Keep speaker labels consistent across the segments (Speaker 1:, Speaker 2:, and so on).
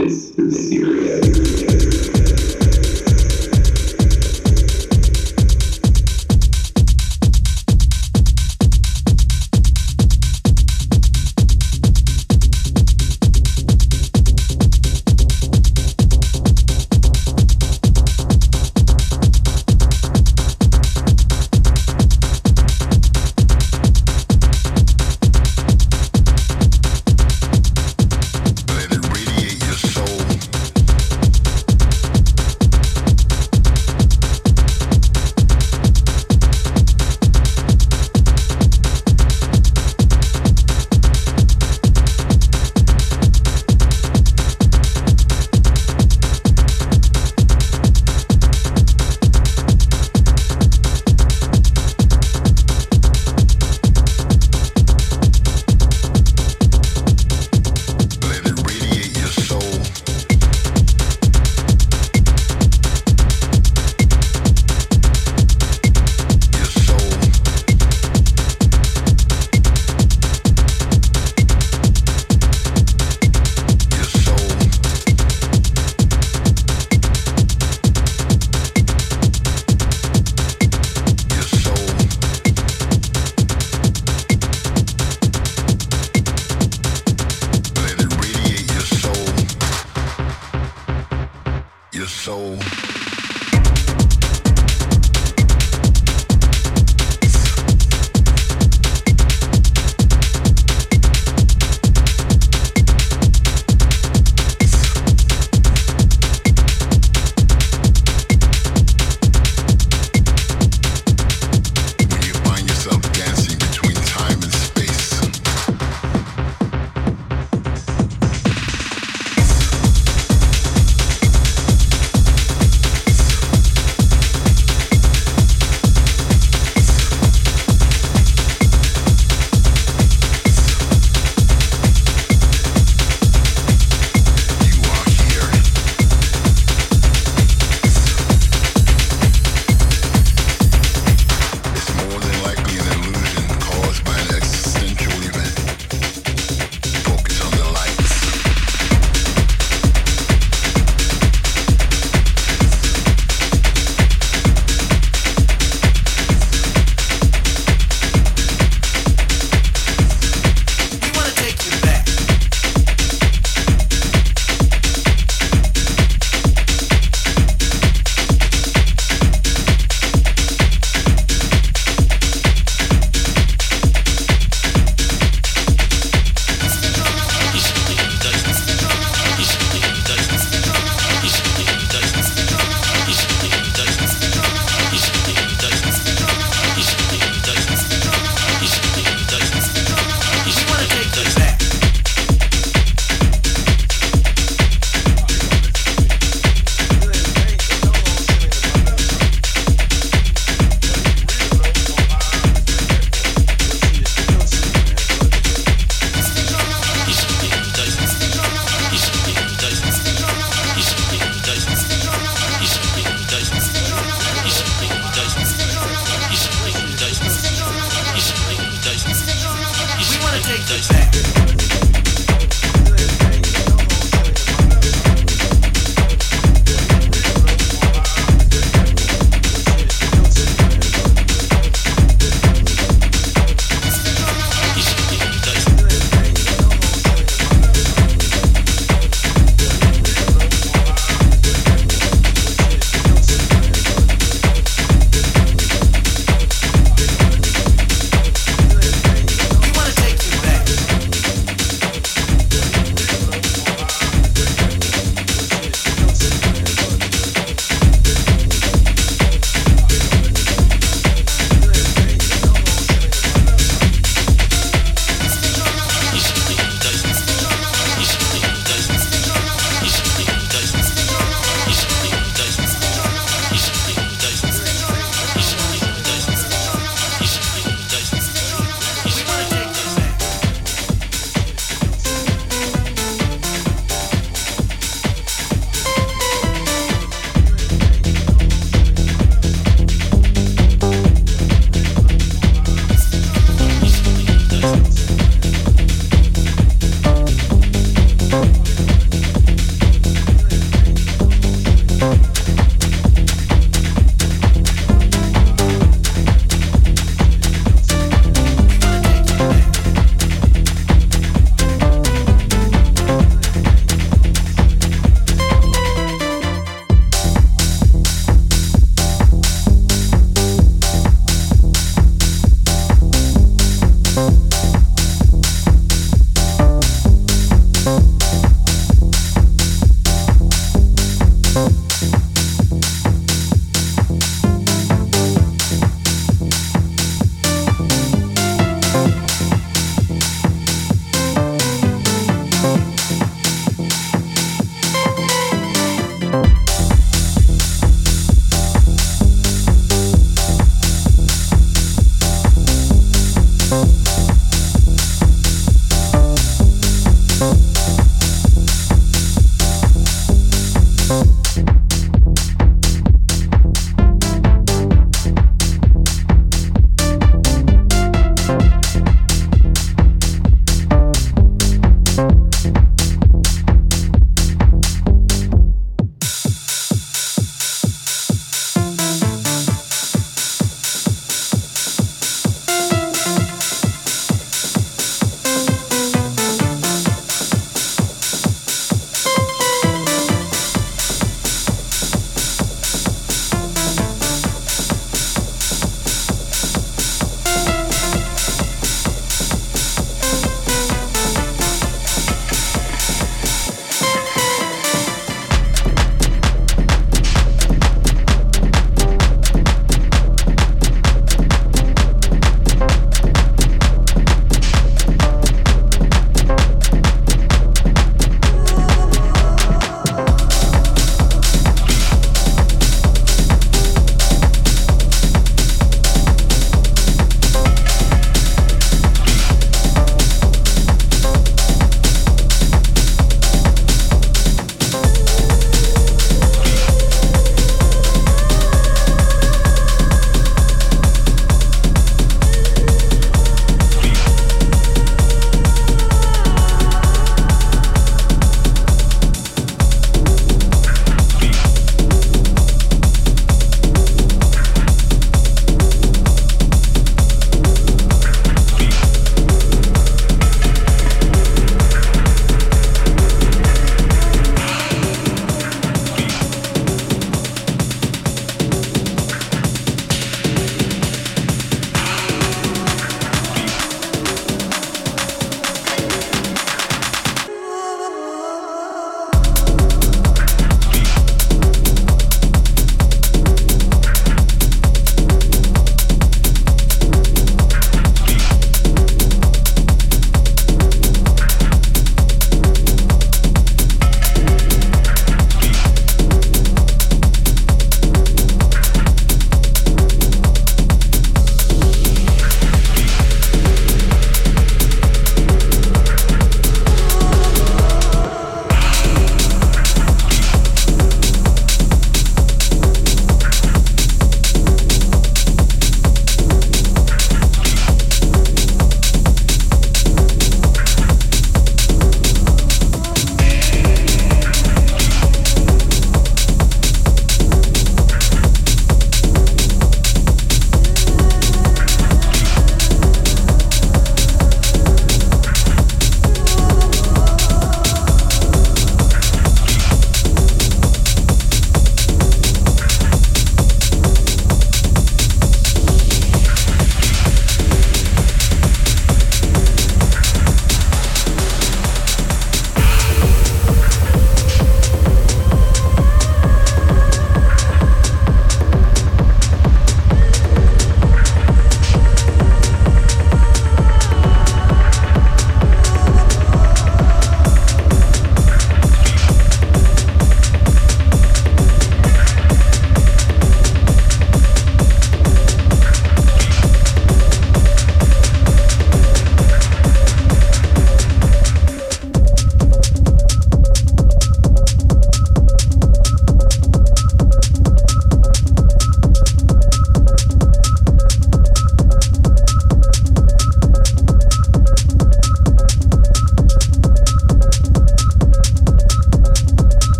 Speaker 1: This is serious.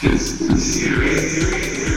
Speaker 2: Conspiracy Radio.